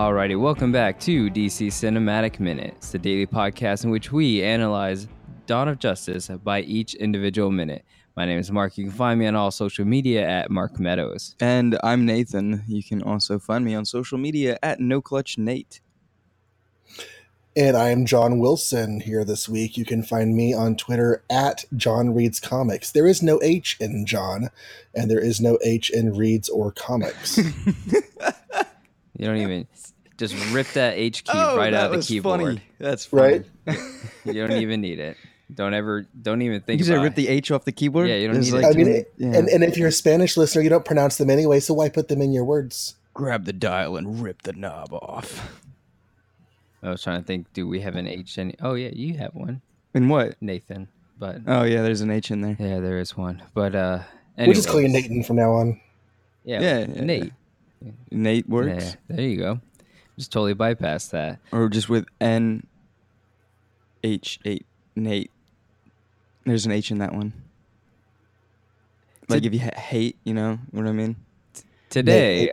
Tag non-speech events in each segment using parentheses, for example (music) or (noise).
Alrighty, welcome back to DC Cinematic Minutes, the daily podcast in which we analyze Dawn of Justice by each individual minute. My name is Mark. You can find me on all social media at Mark Meadows. And I'm Nathan. You can also find me on social media at No Clutch Nate. And I am John Wilson here this week. You can find me on Twitter at John Reads Comics. There is no H in John, and there is no H in Reads or Comics. (laughs) You don't even just rip that H key (laughs) right out of the keyboard. Oh, Funny. That's (laughs) funny. right? (laughs) You don't even need it. Don't ever. Don't even think You just rip the H off the keyboard? Yeah, you don't It's need it. I mean, yeah. and, and if you're a Spanish listener, you don't pronounce them anyway, so why put them in your words? grab the dial and rip the knob off. I was trying to think. Do we have an H? Any? Oh yeah, you have one, And what? Nathan. But Oh yeah, there's an H in there. yeah, there is one. But uh, We'll just call you. Nathan from now on. Yeah, Yeah, yeah, Nate. Nate works. Yeah, there you go. Just totally bypass that. Or just with N H eight Nate. There's an H in that one. Like if you ha- hate, you know what I mean? Today,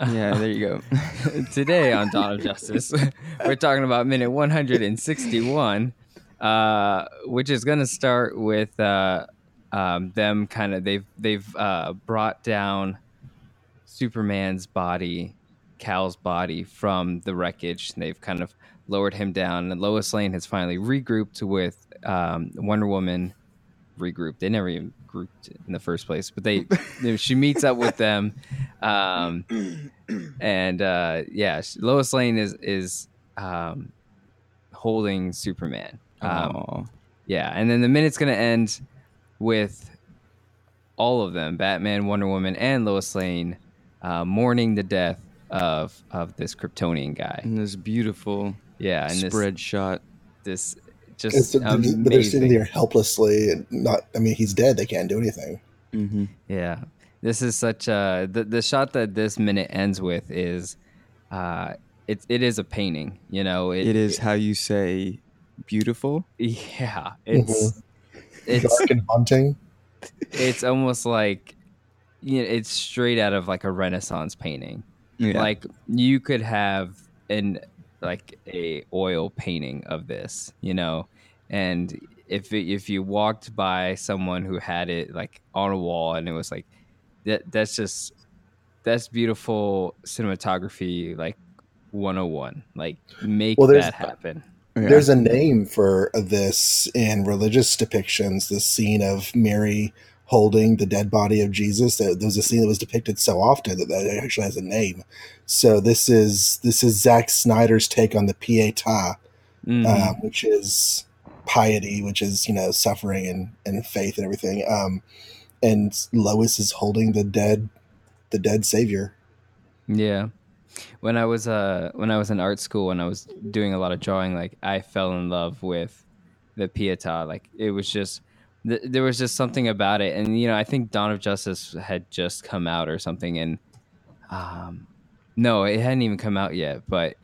Yeah, there you go. (laughs) today on Dawn of Justice, (laughs) we're talking about minute 161, uh, which is going to start with uh, um, them kind of they've they've uh, brought down Superman's body, Kal's body from the wreckage. And They've kind of lowered him down, and Lois Lane has finally regrouped with um, Wonder Woman. Regrouped. They never even grouped in the first place, but they, (laughs) she meets up with them, um, and uh, yeah, Lois Lane is is um, holding Superman. Um, yeah, and then the minute's gonna end with all of them, Batman, Wonder Woman, and Lois Lane, uh, mourning the death of of this Kryptonian guy. and this beautiful Yeah, and this spread shot. this It's, just but they're sitting there helplessly and not, I mean, he's dead. They can't do anything. Mm-hmm. Yeah, this is such a the the shot that this minute ends with is, uh, it it is a painting. You know, It is how you say beautiful. Yeah, it's it's Dark and haunting. (laughs) it's almost like you know, it's straight out of like a Renaissance painting. Yeah. Like you could have an like a oil painting of this, you know, and if it, if you walked by someone who had it like on a wall and it was like that that's just that's beautiful cinematography like 101 like make Well, that happen Yeah. There's a name for this in religious depictions. The scene of Mary holding the dead body of Jesus. There was a scene that was depicted so often that that actually has a name. So this is this is Zack Snyder's take on the Pietà, Mhm. um, which is piety, which is you know suffering and, and faith and everything. Um, and Lois is holding the dead, the dead Savior. Yeah. When I was uh when I was in art school and I was doing a lot of drawing, like I fell in love with the Pietà. Like it was just th- there was just something about it, and you know I think Dawn of Justice had just come out or something, and um no, it hadn't even come out yet. But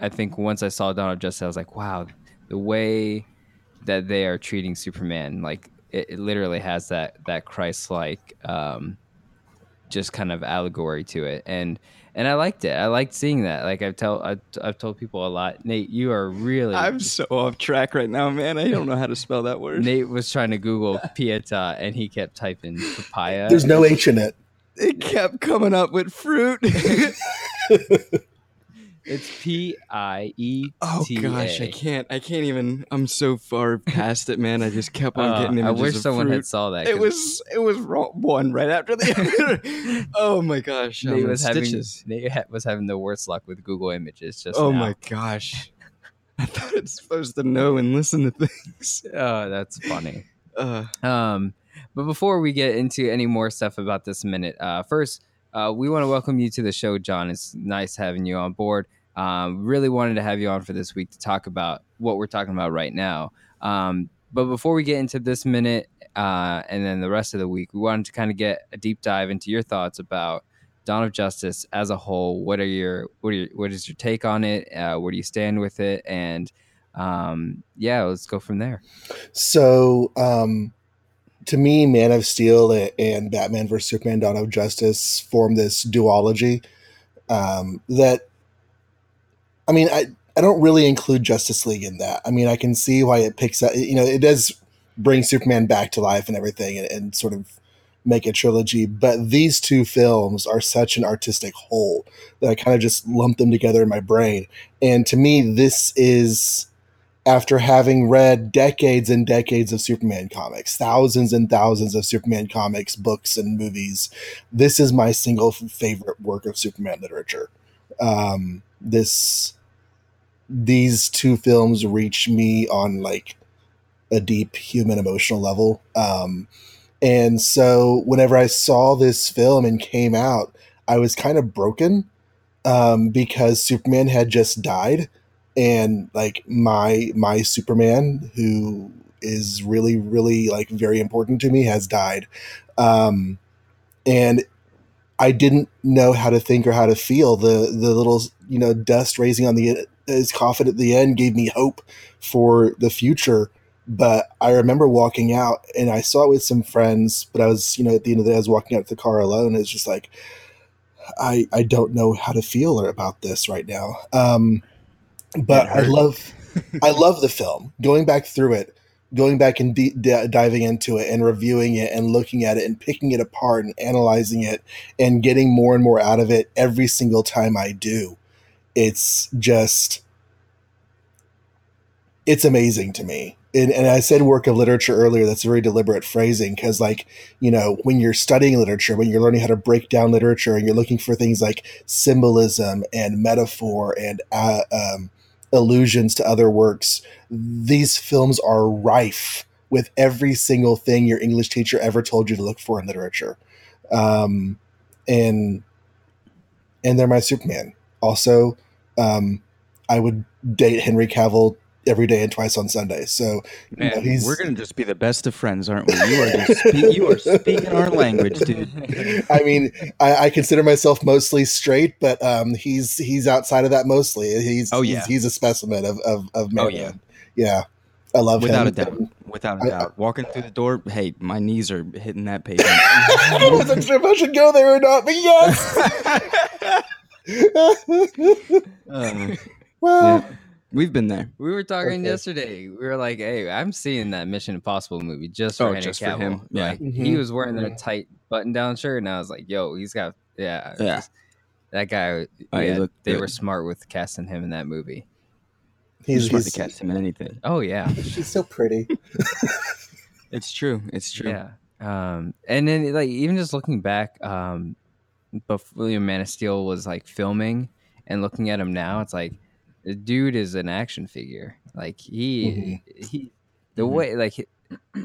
I think once I saw Dawn of Justice, I was like, wow, the way that they are treating Superman, like it, it literally has that that Christ like um just kind of allegory to it. And and I liked it. I liked seeing that. Like I've tell I've, I've told people a lot. Nate, you are really. I'm so off track right now, man. I don't know how to spell that word. Nate was trying to Google Pieta and he kept typing papaya. There's no H in it. It kept coming up with fruit. (laughs) (laughs) It's P I E oh gosh, I can't. I can't even. I'm so far past it, man. I just kept on Uh, getting I wish someone fruit. had saw that. It was it was wrong, one right after the other. (laughs) oh my gosh, Nate was having stitches. Nate was having the worst luck with Google Images. Just Oh now. my gosh, I thought it's supposed to know and listen to things. (laughs) Oh, that's funny. Uh, Um, but before we get into any more stuff about this minute, uh, first, uh, we want to welcome you to the show, John. It's nice having you on board. Um, really wanted to have you on for this week to talk about what we're talking about right now. Um, but before we get into this minute uh, and then the rest of the week, we wanted to kind of get a deep dive into your thoughts about Dawn of Justice as a whole. What are your what are your, what is your take on it? Uh, where do you stand with it? And um, yeah, let's go from there. So, um, to me, Man of Steel and Batman vs Superman: Dawn of Justice form this duology um, that I mean, I I don't really include Justice League in that. I mean, I can see why it picks up. You know, it does bring Superman back to life and everything, and, and sort of make a trilogy. But these two films are such an artistic whole that I kind of just lump them together in my brain. And to me, this is after having read decades and decades of Superman comics, thousands and thousands of Superman comics, books, and movies, this is my single favorite work of Superman literature. Um, this, these two films reach me on like a deep human emotional level. Um, and so whenever I saw this film and came out, I was kind of broken um, because Superman had just died and like my my superman who is really really like very important to me has died. Um and i didn't know how to think or how to feel. The the little you know dust raising on the his coffin at the end gave me hope for the future. But i remember walking out and i saw it with some friends but i was you know at the end of the day i was walking out to the car alone. It's just like i i don't know how to feel about this right now. Um but I love I (laughs) love the film. Going back through it, going back and d- diving into it and reviewing it and looking at it and picking it apart and analyzing it and getting more and more out of it every single time I do. It's just it's amazing to me and, and I said work of literature earlier. That's a very deliberate phrasing because, like, you know, when you're studying literature, when you're learning how to break down literature, and you're looking for things like symbolism and metaphor and uh, um, allusions to other works, these films are rife with every single thing your English teacher ever told you to look for in literature, um, and and they're my Superman. Also, um, I would date Henry Cavill every day and twice on Sunday. So Man, you know, we're gonna just be the best of friends, aren't we? You are just speak, you are speaking our language, dude. (laughs) I mean, I, I, consider myself mostly straight, but um, he's he's outside of that mostly. He's oh yeah, he's, he's a specimen of of, of man. Oh yeah, yeah. I love him. without him. a doubt. Without a doubt. Walking through the door, hey, my knees are hitting that pavement. (laughs) I wasn't sure if I should go there or not, but yes. (laughs) uh, well. Yeah. We've been there. We were talking okay. yesterday. We were like, "Hey, I'm seeing that Mission Impossible movie just for, oh, just for him." Yeah, like, mm-hmm. he was wearing yeah. a tight button-down shirt, and I was like, "Yo, he's got yeah, yeah." That guy, oh, yeah, they good. were smart with casting him in that movie. He's smart to cast him in anything. Oh yeah, (laughs) she's so pretty. (laughs) it's true. It's true. Yeah. Um, and then like even just looking back, um, before Man of Steel was like filming and looking at him now, it's like the dude is an action figure. Like he mm-hmm. he the mm-hmm. way like (clears throat)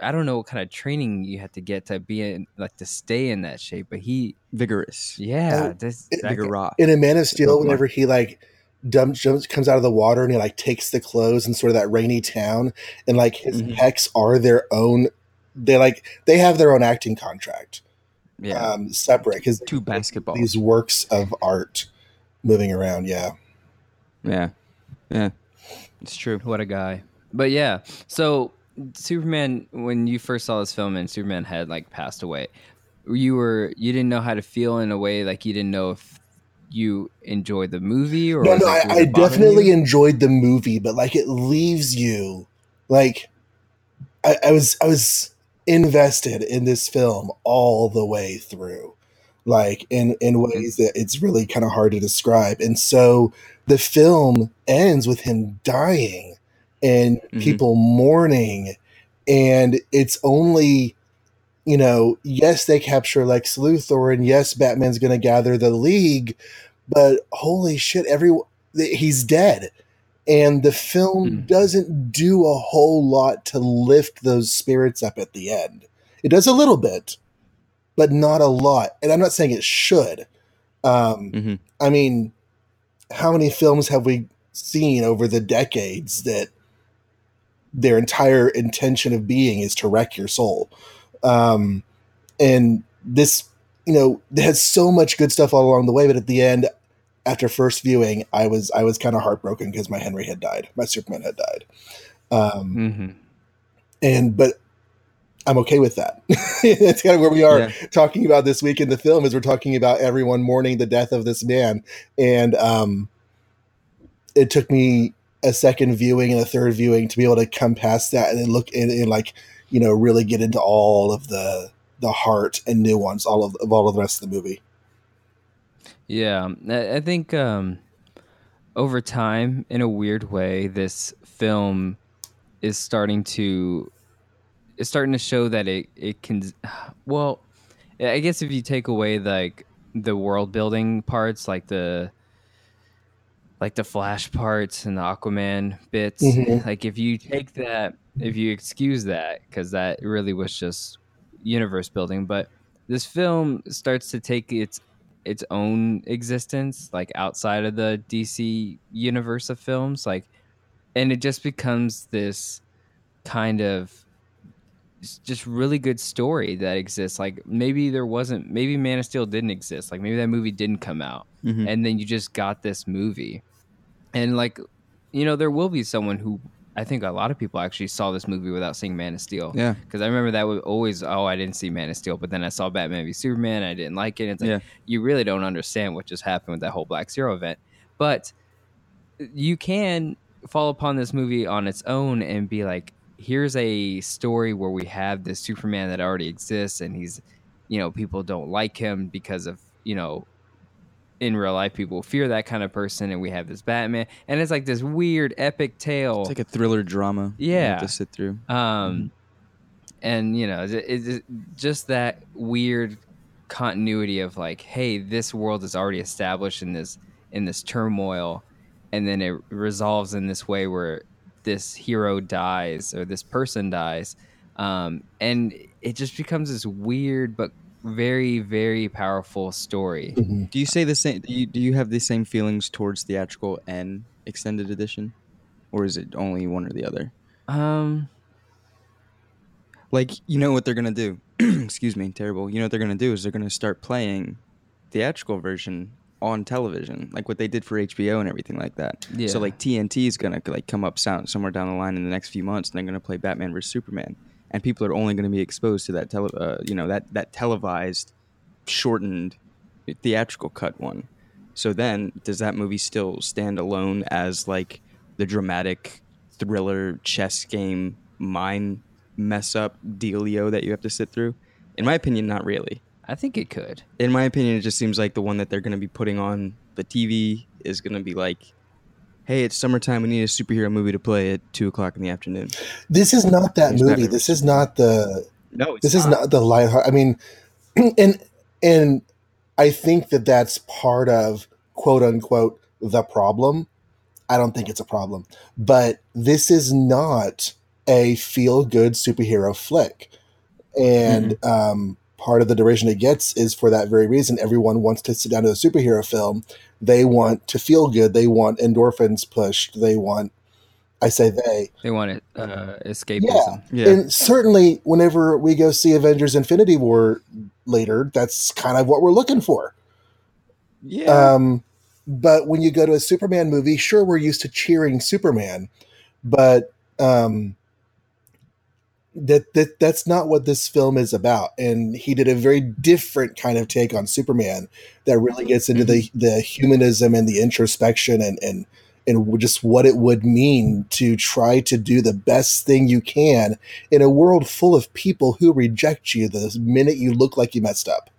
I don't know what kind of training you have to get to be in like to stay in that shape, but he vigorous. Yeah, oh, this, vigorous. In a Man of Steel, whenever he like dumps jumps comes out of the water and he like takes the clothes in sort of that rainy town, and like his mm-hmm. pecs are their own. They like they have their own acting contract. Yeah, um, separate because two basketballs. These works of art moving around. Yeah. Yeah. Yeah. It's true. What a guy. But yeah. So Superman when you first saw this film and Superman had like passed away, you were you didn't know how to feel in a way like you didn't know if you enjoyed the movie or no, no I, I definitely you? enjoyed the movie, but like it leaves you like I, I was I was invested in this film all the way through like in in mm-hmm. ways that it's really kind of hard to describe and so the film ends with him dying and mm-hmm. people mourning and it's only you know yes they capture lex luthor and yes batman's going to gather the league but holy shit every he's dead and the film mm. doesn't do a whole lot to lift those spirits up at the end it does a little bit but not a lot and i'm not saying it should um, mm-hmm. i mean how many films have we seen over the decades that their entire intention of being is to wreck your soul? Um, and this, you know, has so much good stuff all along the way, but at the end, after first viewing, I was I was kind of heartbroken because my Henry had died, my Superman had died. Um, mm-hmm. And but I'm okay with that. (laughs) That's kind of where we are yeah. talking about this week in the film. Is we're talking about everyone mourning the death of this man, and um, it took me a second viewing and a third viewing to be able to come past that and then look and, and like you know really get into all of the the heart and nuance all of, of all of the rest of the movie. Yeah, I, think um, over time, in a weird way, this film is starting to is starting to show that it it can. (sighs) Well, I guess if you take away like the world building parts, like the like the Flash parts and the Aquaman bits, Mhm. like if you take that, if you excuse that, because that really was just universe building, but this film starts to take its its own existence like outside of the DC universe of films like and it just becomes this kind of just really good story that exists like maybe there wasn't maybe Man of Steel didn't exist like maybe that movie didn't come out Mhm. and then you just got this movie and like you know there will be someone who I think a lot of people actually saw this movie without seeing Man of Steel Yeah. because I remember that was always oh I didn't see Man of Steel, but then I saw Batman v Superman, I didn't like it. It's like Yeah. you really don't understand what just happened with that whole Black Zero event, but you can fall upon this movie on its own and be like, here's a story where we have this Superman that already exists, and he's, you know, people don't like him because of you know. In real life, people fear that kind of person, and we have this Batman, and it's like this weird epic tale. It's like a thriller drama. Yeah. To sit through. Um, and you know, it's just that weird continuity of like, hey, this world is already established in this in this turmoil, and then it resolves in this way where this hero dies or this person dies, um, and it just becomes this weird but very very powerful story. Mhm. Do you say the same? Do you, do you have the same feelings towards theatrical and extended edition, or is it only one or the other? Um, Like you know what they're gonna do. (clears throat) Excuse me, terrible. You know what they're gonna do is they're gonna start playing theatrical version on television, like what they did for HBO and everything like that. Yeah. So like TNT is gonna like come up sound somewhere down the line in the next few months, and they're gonna play Batman vs Superman, and people are only gonna be exposed to that tele, uh, you know that that televised, shortened, theatrical cut one. So then, does that movie still stand alone as like the dramatic thriller chess game mind mess up dealio that you have to sit through? In my opinion, not really. I think it could. In my opinion, it just seems like the one that they're going to be putting on the TV is going to be like, "Hey, it's summertime. We need a superhero movie to play at two o'clock in the afternoon." This is not that There's movie. Batman This is not the No, it's this is not the lighthearted. I mean, (clears throat) and and I think that that's part of quote unquote the problem. I don't think it's a problem, but this is not a feel good superhero flick, and um, part of the derision it gets is for that very reason. Everyone wants to sit down to a superhero film. They want to feel good. They want endorphins pushed. They want. I say they. They want it uh, escapism. Yeah. And certainly, whenever we go see Avengers Infinity War later, that's kind of what we're looking for. yeah. Um, but when you go to a Superman movie, sure, we're used to cheering Superman, but um, that, that that's not what this film is about. And he did a very different kind of take on Superman that really gets into the the humanism and the introspection and and and just what it would mean to try to do the best thing you can in a world full of people who reject you the minute you look like you messed up.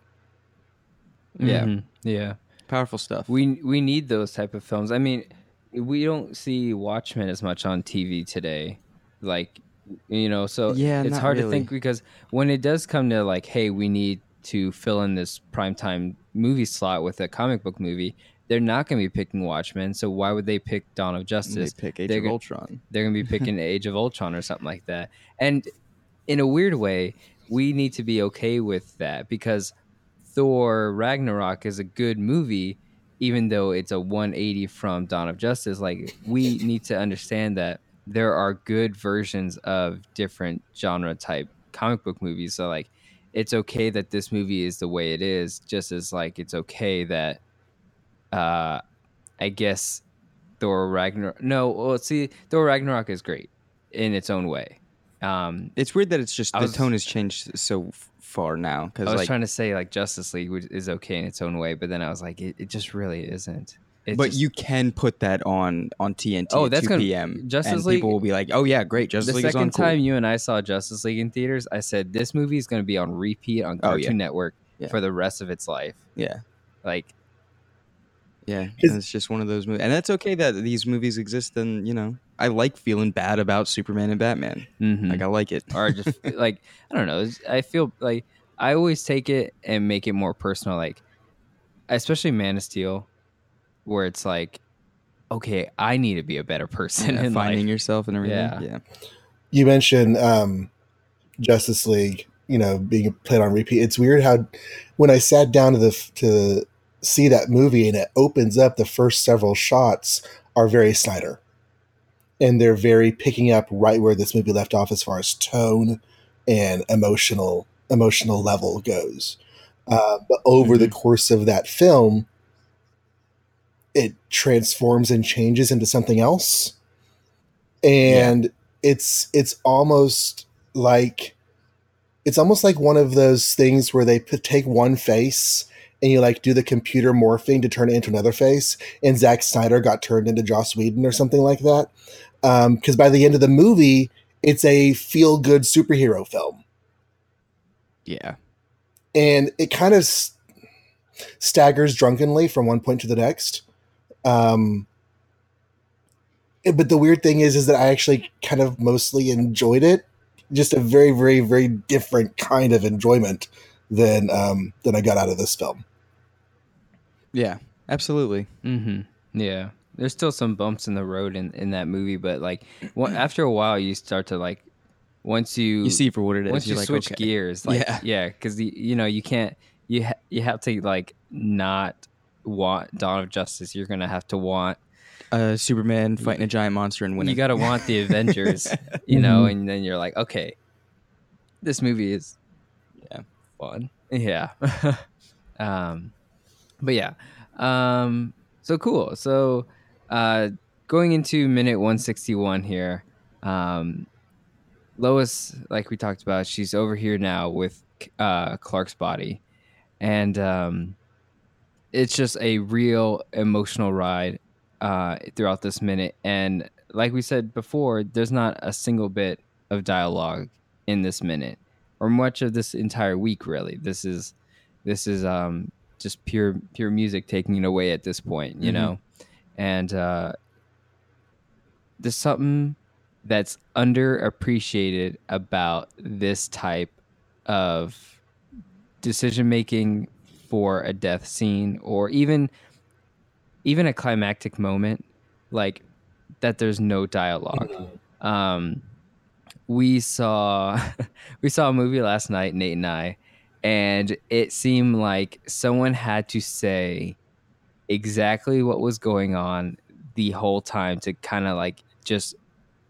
Yeah. Mhm. yeah. Powerful stuff. We we need those type of films. I mean, we don't see Watchmen as much on TV today. Like, you know, so Yeah, it's hard to think because when it does come to like, hey, we need to fill in this primetime movie slot with a comic book movie, they're not going to be picking Watchmen. So why would they pick Dawn of Justice? they pick Age they're of go- Ultron. they're gonna be (laughs) picking Age of Ultron or something like that. And in a weird way, we need to be okay with that because Thor Ragnarok is a good movie, even though it's a 180 from Dawn of Justice. Like we (laughs) need to understand that there are good versions of different genre type comic book movies. So like it's okay that this movie is the way it is, just as like it's okay that uh I guess Thor Ragnarok. No, well, see, Thor Ragnarok is great in its own way. Um, It's weird that it's just I the was- tone has changed so far now Cause I was like trying to say like Justice League is okay in its own way, but then I was like, it, it just really isn't. It but just- you can put that on on TNT Oh, that's 2 gonna- p.m. Justice and League- people will be like, "Oh yeah, great, Justice the League is on." second Cool. time you and I saw Justice League in theaters, I said this movie is going to be on repeat on Oh, Cartoon yeah. Network Yeah. for the rest of its life. yeah, Like, yeah, and it's just one of those movies, and that's okay that these movies exist. And you know, I like feeling bad about Superman and Batman. mhm. Like I like it. or just (laughs) like I don't know. I feel like I always take it and make it more personal. Like, especially Man of Steel, where it's like, okay, I need to be a better person Yeah, in finding life. yourself and everything. Yeah. yeah. you mentioned um, Justice League, you know, being played on repeat. It's weird how when I sat down to the to see that movie and it opens up, the first several shots are very Snyder, and they're very picking up right where this movie left off as far as tone and emotional emotional level goes. Uh, but over the course of that film, it transforms and changes into something else, and it's it's almost like it's almost like one of those things where they put, take one face and you like do the computer morphing to turn it into another face and Zack Snyder got turned into Joss Whedon or something like that um, because by the end of the movie it's a feel good superhero film Yeah. and it kind of staggers drunkenly from one point to the next. Um, but the weird thing is, is that I actually kind of mostly enjoyed it. Just a very, very, very different kind of enjoyment than um, than I got out of this film. Yeah. Absolutely. Mm-hmm. Yeah, there's still some bumps in the road in, in that movie, but like one, after a while, you start to like once you You see for what it is. once you like, switch okay. gears, like Yeah. yeah, because you know you can't you ha- you have to like not want Dawn of Justice. You're gonna have to want Uh, Superman fighting a giant monster and winning. you gotta want the (laughs) Avengers, you know, and then you're like, okay, this movie is Yeah. fun, yeah. (laughs) um, but yeah, um, so cool. So uh, going into minute 161 here, um, Lois, like we talked about, she's over here now with uh, Clark's body, and um, it's just a real emotional ride uh, throughout this minute. And like we said before, there's not a single bit of dialogue in this minute, or much of this entire week. Really, this is this is um, just pure pure music taking it away at this point, you Mhm. know. And uh, there's something that's underappreciated about this type of decision making for a death scene or even even a climactic moment like that there's no dialogue. Um we saw (laughs) we saw a movie last night nate and i and it seemed like someone had to say exactly what was going on the whole time to kind of like just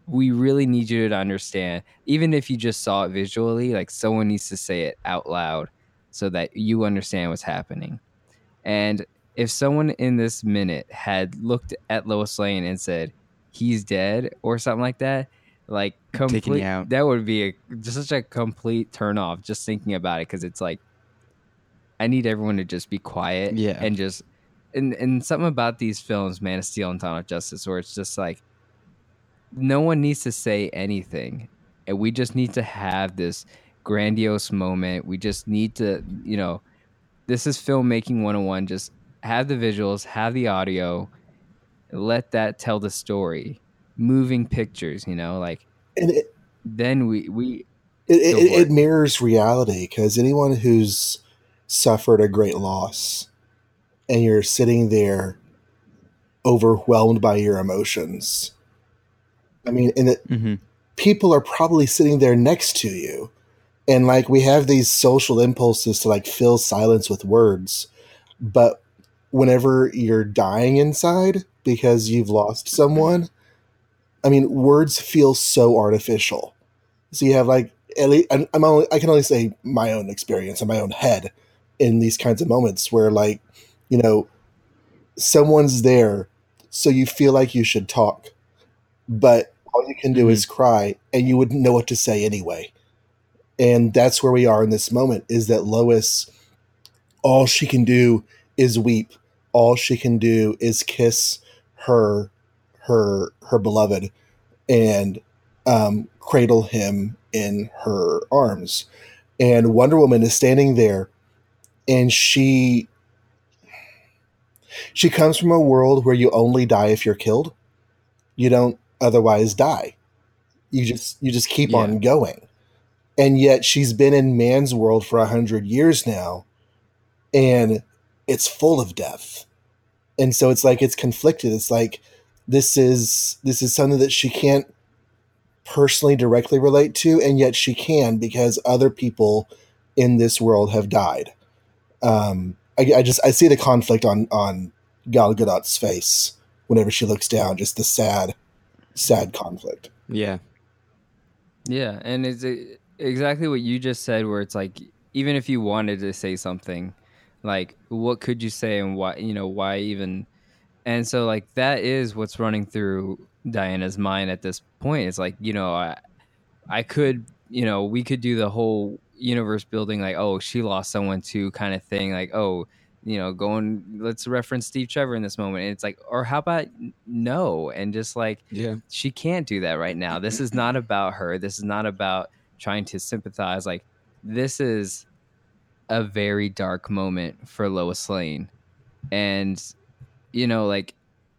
we really need you to understand even if you just saw it visually like someone needs to say it out loud so that you understand what's happening and if someone in this minute had looked at Lois Lane and said he's dead or something like that like complete out. that would be a, just such a complete turn off just thinking about it because it's like I need everyone to just be quiet Yeah. and just and and something about these films, Man of Steel and Dawn of Justice, where it's just like no one needs to say anything, and we just need to have this grandiose moment. We just need to, you know, this is filmmaking 101. Just have the visuals, have the audio, let that tell the story. Moving pictures, you know, like And it, then we we it, it, it mirrors reality because anyone who's suffered a great loss and you're sitting there overwhelmed by your emotions. I mean, and it, hmm people are probably sitting there next to you and like we have these social impulses to like fill silence with words. But whenever you're dying inside because you've lost someone i mean words feel so artificial. So you have like at least I'm only I can only say my own experience in my own head in these kinds of moments where like you know someone's there so you feel like you should talk. But all you can do Mhm. is cry and you wouldn't know what to say anyway and that's where we are in this moment is that lois all she can do is weep all she can do is kiss her her her beloved and um, cradle him in her arms. And Wonder Woman is standing there, and she she comes from a world where you only die if you're killed. You don't otherwise die. You just you just keep Yeah. on going. And yet she's been in man's world for a hundred years now, and it's full of death. And so it's like it's conflicted. It's like this is this is something that she can't personally directly relate to, and yet she can because other people in this world have died. Um, I, I just I see the conflict on on Gal Gadot's face whenever she looks down, just the sad, sad conflict. Yeah. Yeah, and it's uh, exactly what you just said, where it's like, even if you wanted to say something, like, what could you say and why, you know, why even? And so, like, that is what's running through Diana's mind at this point. It's like, you know, I, I could, you know, we could do the whole universe building, like, oh, she lost someone too, kind of thing. Like, oh, you know, going, let's reference Steve Trevor in this moment. And it's like, or how about no? And just like, Yeah. she can't do that right now. This is not about her. This is not about trying to sympathize. Like this is a very dark moment for Lois Lane. And you know, like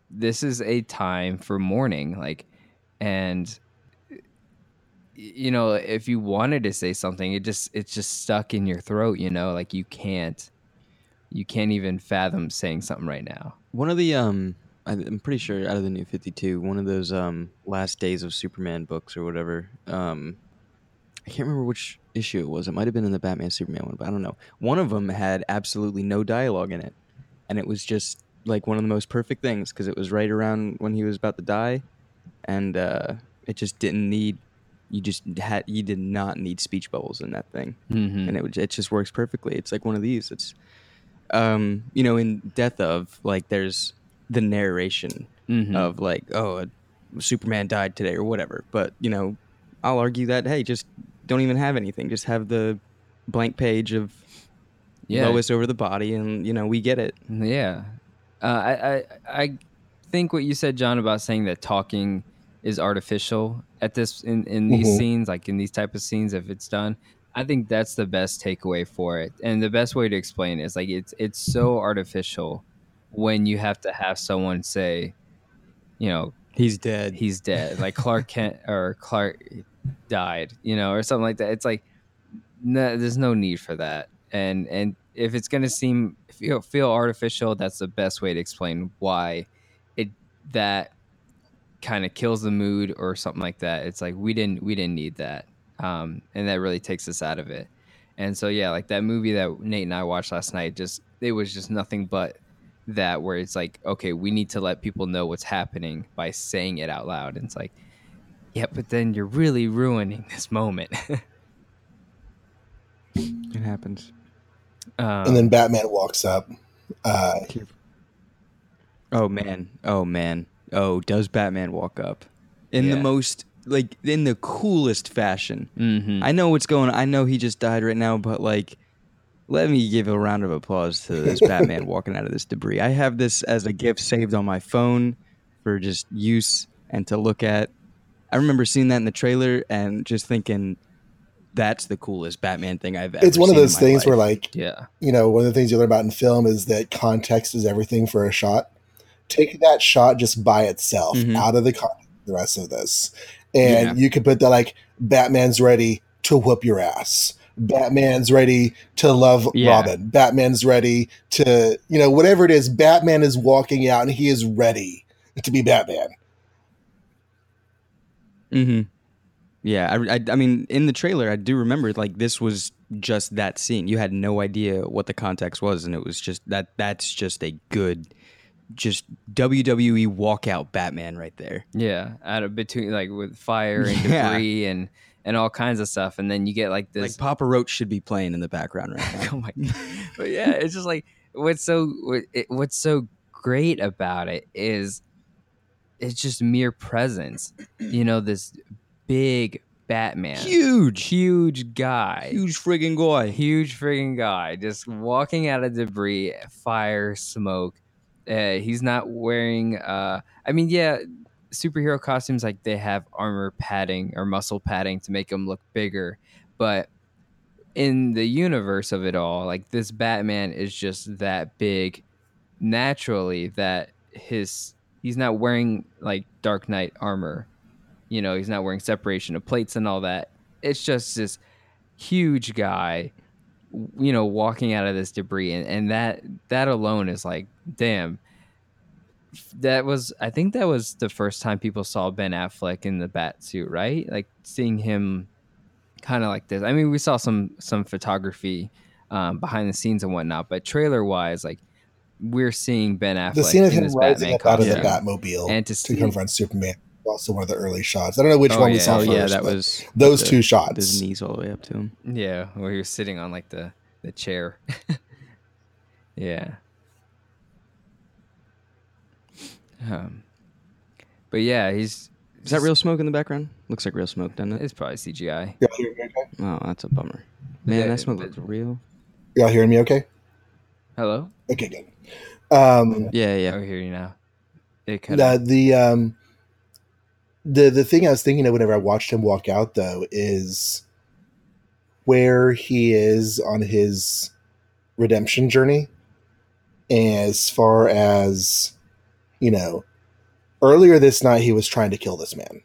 this is a time for mourning. Like and you know, if you wanted to say something, it just it's just stuck in your throat, you know, like you can't you can't even fathom saying something right now. One of the um, I'm pretty sure out of the New Fifty Two, one of those um last days of Superman books or whatever. Um, I can't remember which issue it was. It might have been in the Batman Superman one, but I don't know. One of them had absolutely no dialogue in it, and it was just like one of the most perfect things because it was right around when he was about to die, and uh, it just didn't need. You just had you did not need speech bubbles in that thing Mm-hmm. and it it just works perfectly. It's like one of these. It's um you know in Death of like there's the narration Mm-hmm. of like oh Superman died today or whatever. But you know I'll argue that hey just don't even have anything. Just have the blank page of Yeah. Lois over the body and you know we get it. Yeah, uh, I, I I think what you said, John, about saying that talking is artificial at this in in these Mhm. scenes, like in these type of scenes, if it's done. I think that's the best takeaway for it, and the best way to explain it is like it's it's so artificial when you have to have someone say, you know, He's dead. he's dead, like Clark Kent or Clark died, you know, or something like that. It's like no, there's no need for that, and and if it's gonna seem feel feel artificial, that's the best way to explain why it that kind of kills the mood or something like that. It's like we didn't we didn't need that, um, and that really takes us out of it. And so yeah, like that movie that Nate and I watched last night, just it was just nothing but that where it's like okay we need to let people know what's happening by saying it out loud and it's like yeah but then you're really ruining this moment (laughs) it happens. um, and then Batman walks up. Uh, Oh man. Oh man. Oh, does Batman walk up in the most like in the coolest fashion? mhm. I know what's going on. I know he just died right now, but like, let me give a round of applause to this (laughs) Batman walking out of this debris. I have this as a gift saved on my phone for just use and to look at. I remember seeing that in the trailer and just thinking, that's the coolest Batman thing I've ever seen. it's one of those things life. where, like, yeah you know, one of the things you learn about in film is that context is everything for a shot. Take that shot just by itself, Mhm. out of the context of the rest of this, and Yeah. you could put that like Batman's ready to whoop your ass. Batman's ready to love Yeah. Robin. Batman's ready to, you know, whatever it is. Batman is walking out and he is ready to be Batman. Hmm Yeah, I, I, I mean, in the trailer, I do remember like this was just that scene. You had no idea what the context was, and it was just that. That's just a good, just WWE walkout Batman right there. yeah out of between like with fire and (laughs) Yeah. debris and and all kinds of stuff and then you get like this Like Papa Roach should be playing in the background right (laughs) now. oh my but yeah it's just like what's so what, it, what's so great about it is it's just mere presence. You know this big batman. Huge, huge guy. Huge friggin' guy. huge friggin' guy. Just walking out of debris fire smoke. Uh, he's not wearing. Uh, I mean, yeah, superhero costumes like they have armor padding or muscle padding to make them look bigger, but in the universe of it all, like this Batman is just that big naturally that his he's not wearing like Dark Knight armor. You know, he's not wearing separation of plates and all that. It's just this huge guy you know walking out of this debris and, and that that alone is like damn that was i think that was the first time people saw ben affleck in the bat suit right like seeing him kind of like this i mean we saw some some photography um, behind the scenes and whatnot but trailer wise like we're seeing ben affleck the scene of in him this rising Batman up out of the. Batmobile And to to, see- confront Superman. Also, one of the early shots. I don't know which Oh, one we saw Oh first. yeah, that was those the- two His knees all the way up to him. Yeah, where he was sitting on like the the chair. (laughs) yeah. Um, but yeah, he's Is that real smoke in the background? Looks like real smoke, doesn't it? It's probably CGI. Y'all hear me okay? Oh, that's a bummer. Man, Yeah, that smoke looks real. Y'all hearing me okay? Hello, Okay, good. Um, Yeah, yeah. I hear you now. It cut the the um the the thing I was thinking of whenever I watched him walk out though is where he is on his redemption journey as far as you know earlier this night he was trying to kill this man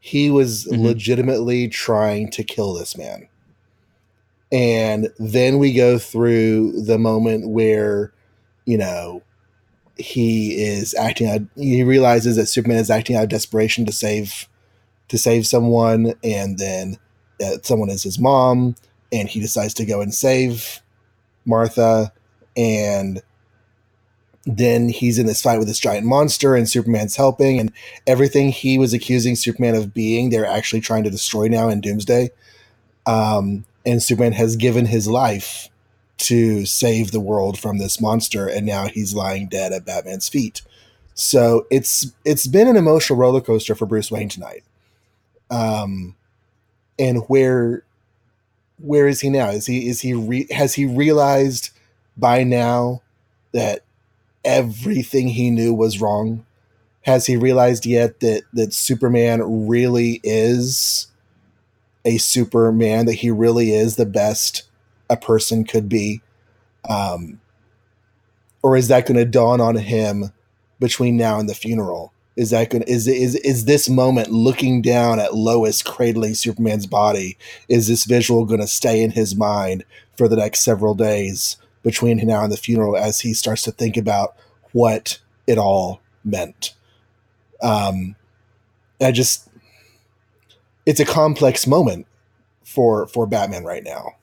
he was Mhm. legitimately trying to kill this man and then we go through the moment where you know he is acting out he realizes that superman is acting out of desperation to save to save someone. And then that someone is his mom and he decides to go and save martha. And then he's in this fight with this giant monster and superman's helping and everything he was accusing superman of being they're actually trying to destroy now in doomsday. Um, and superman has given his life to save the world from this monster and now he's lying dead at batman's feet. So it's it's been an emotional roller coaster for bruce wayne tonight. Um and where where is he now? Is he is he re, has he realized by now that everything he knew was wrong? Has he realized yet that that superman really is a superman that he really is the best a person could be um or is that going to dawn on him between now and the funeral? Is that going is is is this moment looking down at lois cradling superman's body is this visual going to stay in his mind for the next several days between now and the funeral as he starts to think about what it all meant? Um i just it's a complex moment for for batman right now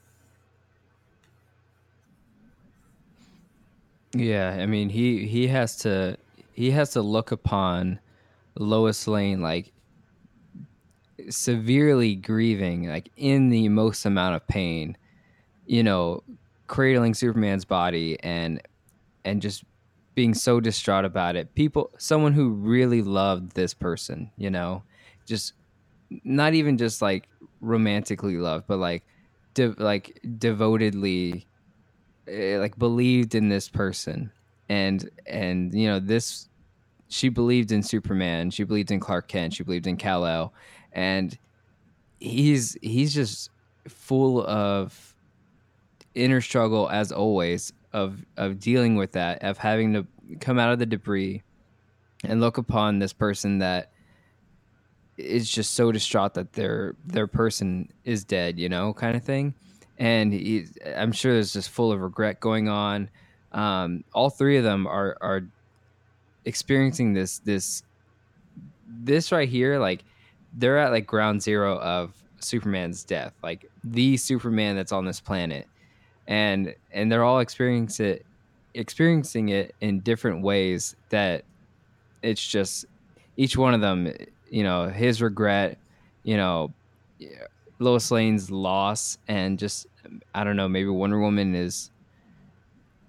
Yeah, I mean he he has to he has to look upon Lois Lane like severely grieving, like in the most amount of pain, you know, cradling Superman's body and and just being so distraught about it. People someone who really loved this person, you know, just not even just like romantically loved, but like de- like devotedly eh, like believed in this person. And and you know this she believed in superman she believed in clark kent she believed in kal-el and he's he's just full of inner struggle as always of of dealing with that of having to come out of the debris and look upon this person that is just so distraught that their their person is dead you know kind of thing and he, I'm sure there's just full of regret going on. Um, all three of them are are experiencing this this this right here. Like they're at like ground zero of Superman's death, like the Superman that's on this planet, and and they're all experiencing it experiencing it in different ways. That it's just each one of them, you know, his regret, you know. Lois Lane's loss and just I don't know, maybe Wonder Woman is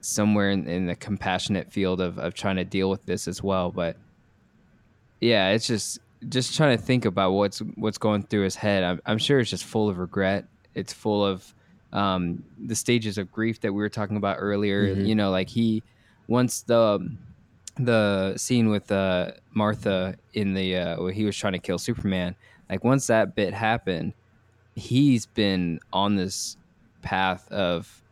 somewhere in, in the compassionate field of, of trying to deal with this as well. But yeah, it's just just trying to think about what's what's going through his head. I'm, I'm sure it's just full of regret. It's full of um, the stages of grief that we were talking about earlier. Mhm. You know, like he once the the scene with uh, Martha in the uh, where he was trying to kill Superman. Like once that bit happened, he's been on this path of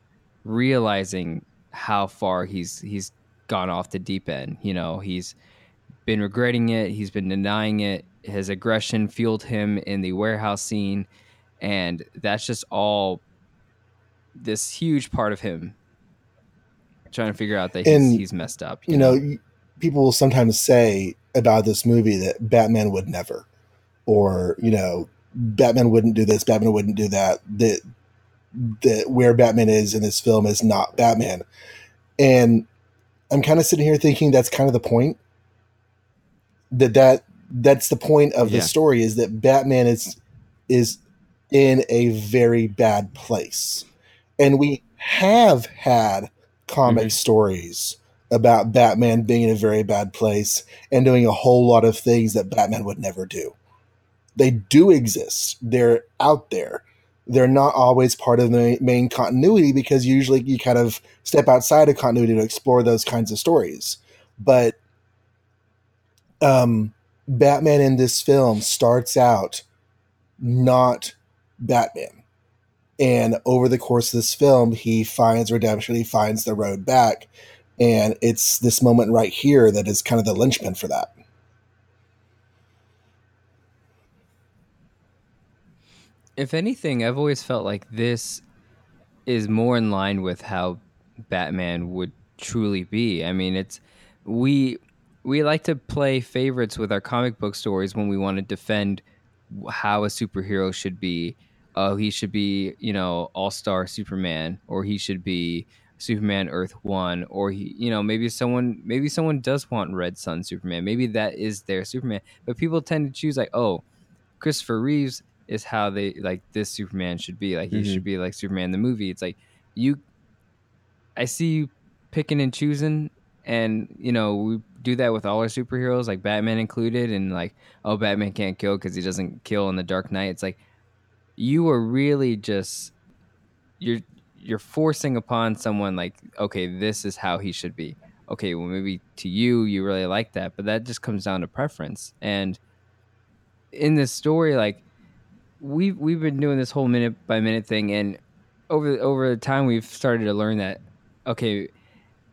realizing how far he's he's gone off the deep end. You know, he's been regretting it. He's been denying it. His aggression fueled him in the warehouse scene, and that's just all this huge part of him trying to figure out that he's, And, he's messed up. you know, y- people will sometimes say about this movie that Batman would never, or you know, Batman wouldn't do this, Batman wouldn't do that. That that where Batman is in this film is not Batman, and I'm kind of sitting here thinking that's kind of the point. That that that's the point of the Yeah. story is that Batman is is in a very bad place, and we have had comic Mhm. stories about Batman being in a very bad place and doing a whole lot of things that Batman would never do. They do exist. They're out there. They're not always part of the main continuity because usually you kind of step outside of continuity to explore those kinds of stories. But um, Batman in this film starts out not Batman. And over the course of this film, he finds redemption, he finds the road back. And it's this moment right here that is kind of the linchpin for that. if anything, I've always felt like this is more in line with how Batman would truly be. I mean, it's we we like to play favorites with our comic book stories when we want to defend how a superhero should be. Oh, he should be, you know, all-star Superman or he should be Superman Earth 1 or he, you know, maybe someone maybe someone does want Red Sun Superman. Maybe that is their Superman. But people tend to choose like, "Oh, Christopher Reeves is how they like this Superman should be. Like he Mhm. should be like Superman the movie. It's like you I see you picking and choosing and you know, we do that with all our superheroes like Batman included and like oh Batman can't kill cuz he doesn't kill in the Dark Knight. It's like you are really just you're you're forcing upon someone like okay, this is how he should be. Okay, well maybe to you you really like that, but that just comes down to preference. And in this story like we've we've been doing this whole minute by minute thing, and over over the time we've started to learn that okay,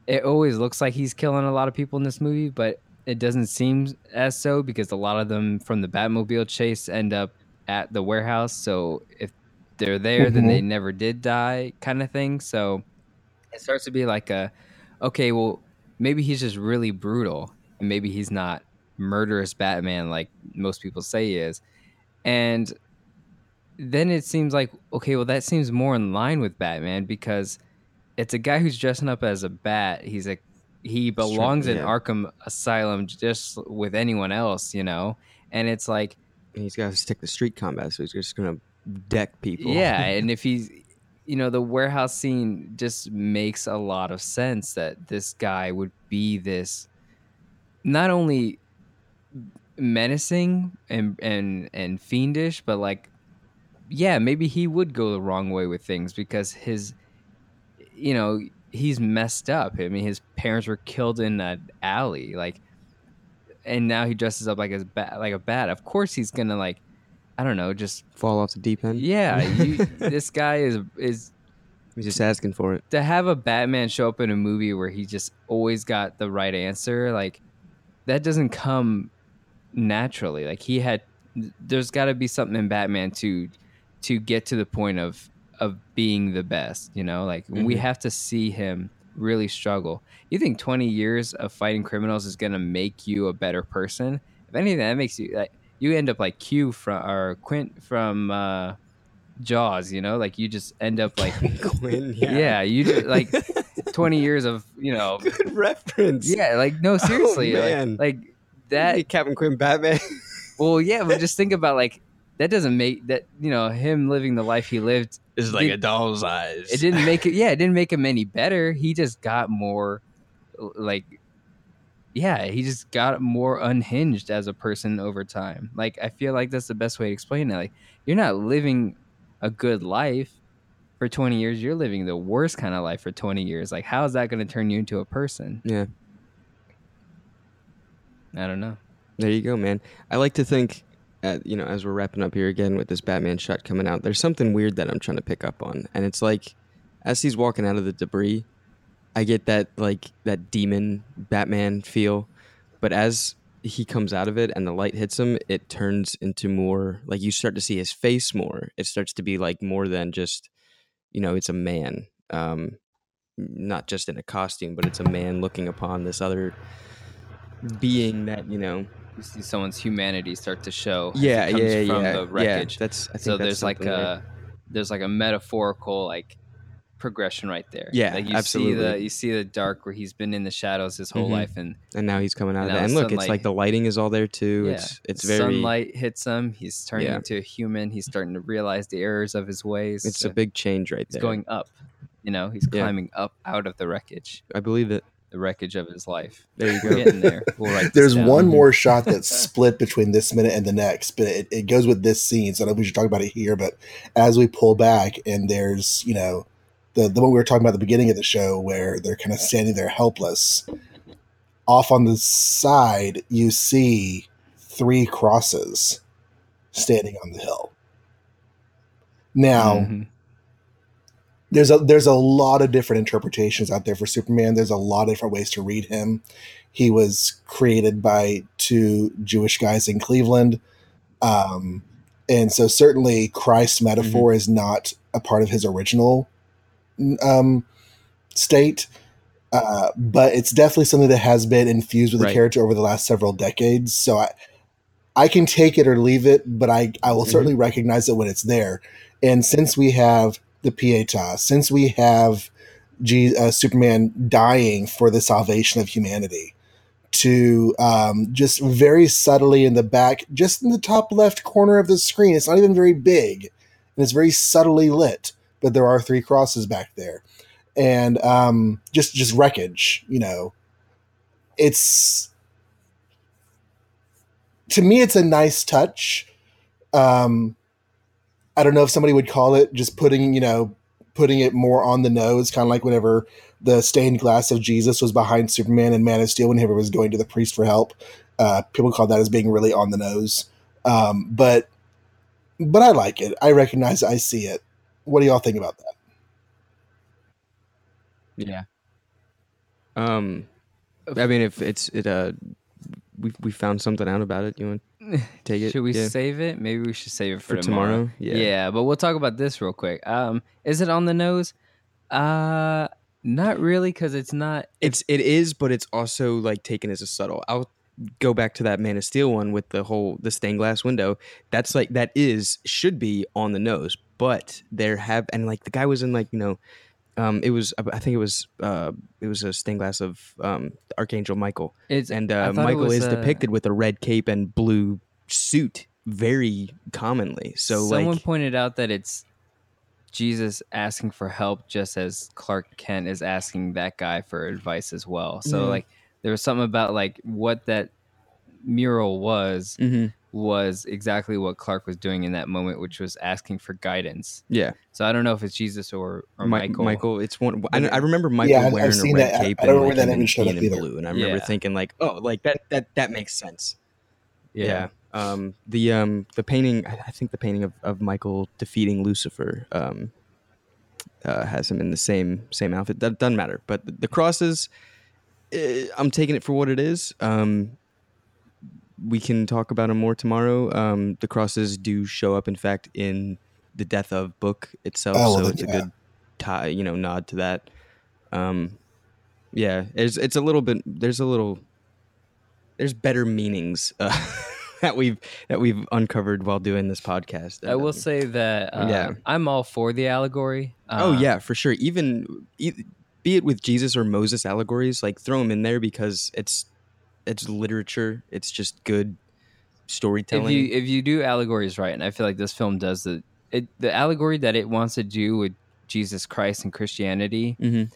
it always looks like he's killing a lot of people in this movie, but it doesn't seem as so because a lot of them from the Batmobile chase end up at the warehouse. So if they're there, then they mm-hmm. never did die, kind of thing. So it starts to be like a okay, well maybe he's just really brutal, and maybe he's not murderous Batman like most people say he is, and then it seems like okay, well that seems more in line with Batman because it's a guy who's dressing up as a bat. He's a he belongs in yeah. Arkham Asylum just with anyone else, you know. And it's like And he's got to stick to street combat, so he's just gonna deck people. yeah, (laughs) and if he's you know the warehouse scene just makes a lot of sense that this guy would be this not only menacing and and and fiendish but like yeah maybe he would go the wrong way with things because his you know he's messed up i mean his parents were killed in that alley like and now he dresses up like a bat like a bat of course he's gonna like i don't know just fall off the deep end. yeah (laughs) you, this guy is is he's just asking for it. to have a Batman show up in a movie where he just always got the right answer, like that doesn't come naturally. Like he had, there's got to be something in Batman to to get to the point of of being the best. You know, like we Mhm. have to see him really struggle. You think 20 years of fighting criminals is gonna make you a better person? If anything, that makes you like you end up like Q from or Quint from uh, Jaws. You know, like you just end up like (laughs) Quinn, yeah, you just, like 20 years of you know (laughs) Good reference. yeah like no seriously like, man. like That that Captain Quinn Batman. (laughs) well yeah but just think about like that doesn't make that you know him living the life he lived is like a doll's eyes. it didn't make it yeah it didn't make him any better he just got more like yeah he just got more unhinged as a person over time like i feel like that's the best way to explain it like you're not living a good life for for 20 years, you're living the worst kind of life for 20 years. Like, how is that going to turn you into a person? Yeah. I don't know. There you go, man. I like to think, uh, you know, as we're wrapping up here again with this Batman shot coming out, there's something weird that I'm trying to pick up on, and it's like, as he's walking out of the debris, I get that like that demon Batman feel, but as he comes out of it and the light hits him, it turns into more like you start to see his face more. It starts to be like more than just, you know, it's a man. Um, not just in a costume, but it's a man looking upon this other being that you know You see someone's humanity start to show. yeah comes yeah from yeah the wreckage. yeah that's I think so that's there's like a there's like a metaphorical like progression right there. Yeah, like you absolutely. see the you see the dark where he's been in the shadows his whole Mhm. life, and and now he's coming out and of it and look it's like the lighting is all there too yeah, it's it's very sunlight hits him. He's turning Yeah. into a human. He's starting to realize the errors of his ways. it's so a big change right He's there going up. You know, he's Yeah. climbing up out of the wreckage, i believe it the wreckage of his life. there you go getting there. (laughs) We'll write There's down. one more (laughs) shot that's split between this minute and the next, but it, it goes with this scene. So I don't know if we should talk about it here, but as we pull back and there's, you know, the, the one we were talking about at the beginning of the show where they're kind of standing there helpless. Off on the side, you see three crosses standing on the hill. Now, Mhm. there's a there's a lot of different interpretations out there for Superman. There's a lot of different ways to read him. He was created by two Jewish guys in Cleveland, um, and so certainly Christ's metaphor is not a part of his original um, state. Uh, but it's definitely something that has been infused with the character over the last several decades. So I, I can take it or leave it, but I, I will Mhm. certainly recognize it when it's there. And since we have the Pietà, since we have G, uh, Superman dying for the salvation of humanity, to um, just very subtly in the back, just in the top left corner of the screen, it's not even very big, and it's very subtly lit, but there are three crosses back there, and um, just just wreckage. You know, it's to me, it's a nice touch. Um, I don't know if somebody would call it just putting, you know, putting it more on the nose, kind of like whenever the stained glass of Jesus was behind Superman and Man of Steel whenever he was going to the priest for help. Uh, people call that as being really on the nose. Um, but but I like it. I recognize. I see it. What do y'all think about that? yeah um i mean if it's it uh we we found something out about it you want to (laughs) take it Should we Yeah. save it? Maybe we should save it for, for tomorrow. tomorrow Yeah. yeah but we'll talk about this real quick. Um, is it on the nose? Uh, not really, because it's not. it's it is but it's also like taken as a subtle i'll go back to that man of steel one with the whole the stained glass window that's like that is should be on the nose but there have and like the guy was in like you know um it was i think it was uh it was a stained glass of um archangel michael It's and uh, michael was, is uh, depicted with a red cape and blue suit very commonly so someone like pointed out that it's Jesus asking for help, just as Clark Kent is asking that guy for advice as well. So Yeah. like, there was something about like what that mural was Mhm. was exactly what Clark was doing in that moment, which was asking for guidance. yeah So I don't know if it's Jesus or, or Mi- Michael. Michael, it's one. I, I remember Michael Yeah, I've- I've wearing a seen red that. Cape I don't and like, that him in showed up in either. blue, and I remember Yeah. thinking like, oh, like that that that makes sense. Yeah. Yeah. Um, the um the painting, I I think the painting of, of Michael defeating Lucifer um uh, has him in the same same outfit. That doesn't matter. But the, the crosses, eh, I'm taking it for what it is. Um, we can talk about them more tomorrow. Um, the crosses do show up, in fact, in the death of book itself, Oh, so then it's a good tie, you know, nod to that. Um, yeah, it's it's a little bit. There's a little. There's better meanings (laughs) uh, that we've that we've uncovered while doing this podcast. I will Um, say that uh, yeah. I'm all for the allegory. oh Uh, yeah, for sure. Even e- be it with Jesus or Moses allegories, like throw them in there because it's it's literature. It's just good storytelling. If you if you do allegories right, and I feel like this film does the it, the allegory that it wants to do with Jesus Christ and Christianity, Mhm.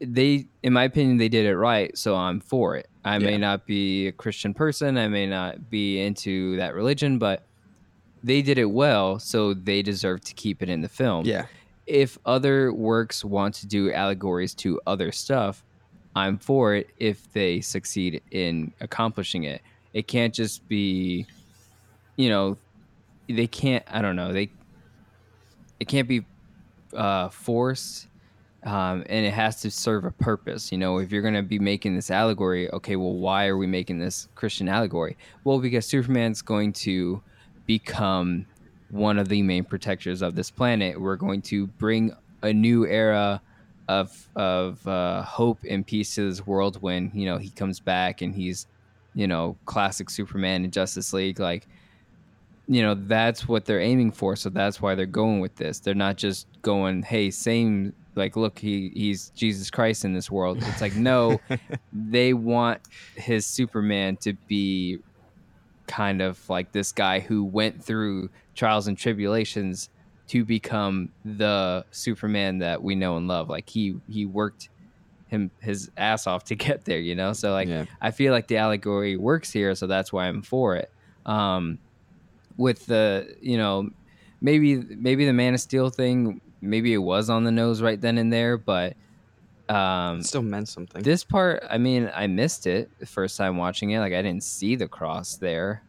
they in my opinion they did it right. So I'm for it. I may not be a Christian person, I may not be into that religion, but they did it well, so they deserve to keep it in the film. Yeah, if other works want to do allegories to other stuff, I'm for it if they succeed in accomplishing it. It can't just be, you know, they can't. I don't know. They it can't be uh, forced, um, and it has to serve a purpose. You know, if you're to be making this allegory, okay, well, why are we making this Christian allegory? Well, because Superman's going to become one of the main protectors of this planet. We're going to bring a new era of of uh, hope and peace to this world when you know he comes back and he's you know classic Superman in Justice League like you know that's what they're aiming for. So that's why they're going with this. They're not just going hey same like look he he's jesus christ in this world. It's like no (laughs) they want his superman to be kind of like this guy who went through trials and tribulations to become the superman that we know and love like he he worked him his ass off to (laughs) get there you know so like Yeah. i feel like the allegory works here so that's why i'm for it um with the you know maybe maybe the Man of Steel thing maybe it was on the nose right then and there, but um, It still meant something. this part I mean I missed it the first time watching it. Like I didn't see the cross there.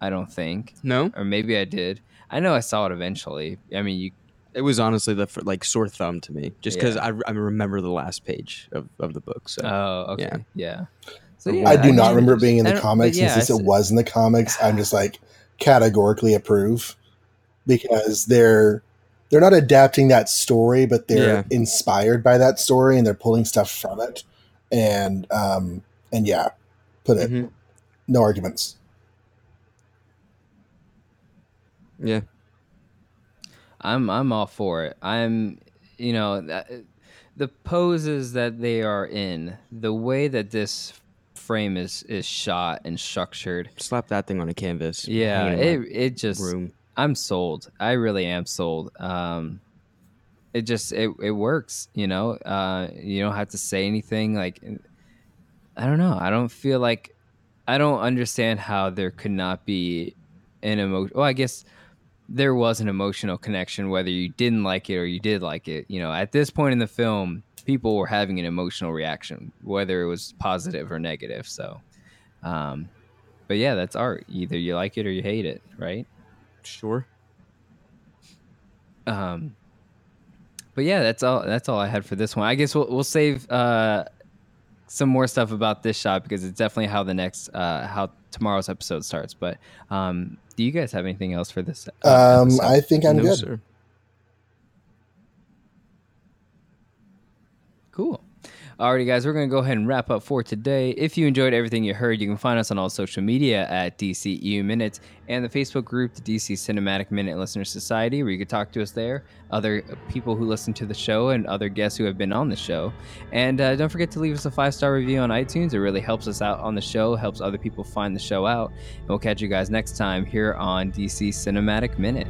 I don't think, no, or maybe I did. I know I saw it eventually. I mean, you it was honestly the like sore thumb to me, just because Yeah. I, I remember the last page of, of the book. So Oh, okay, Yeah. yeah. So I do not mean, remember it being in the comics. yeah, and since I it was in the comics, I'm just like categorically approve because they're they're not adapting that story, but they're Yeah. inspired by that story and they're pulling stuff from it. And um and yeah, put it. Mhm. No arguments. Yeah, I'm I'm all for it. I'm you know that, the poses that they are in, the way that this frame is is shot and structured. slap that thing on a canvas. Yeah, it it just room. I'm sold. I really am sold. Um it just it it works, you know. Uh you don't have to say anything like I don't know. I don't feel like I don't understand how there could not be an emotion. Well, I guess there was an emotional connection whether you didn't like it or you did like it. You know, at this point in the film, people were having an emotional reaction, whether it was positive or negative. So, um, but yeah, that's art. Either you like it or you hate it, right? Sure. Um, but yeah, that's all. That's all I had for this one. I guess we'll we'll save uh, some more stuff about this shot because it's definitely how the next uh, how tomorrow's episode starts. But um, do you guys have anything else for this? uh, Um? I think I'm no, good. sir. Cool. Alrighty, guys, we're going to go ahead and wrap up for today. If you enjoyed everything you heard, you can find us on all social media at DCEU Minutes and the Facebook group, the DC Cinematic Minute Listener Society, where you can talk to us there, other people who listen to the show, and other guests who have been on the show. And uh, don't forget to leave us a five star review on iTunes. It really helps us out on the show, helps other people find the show out. And we'll catch you guys next time here on DC Cinematic Minute.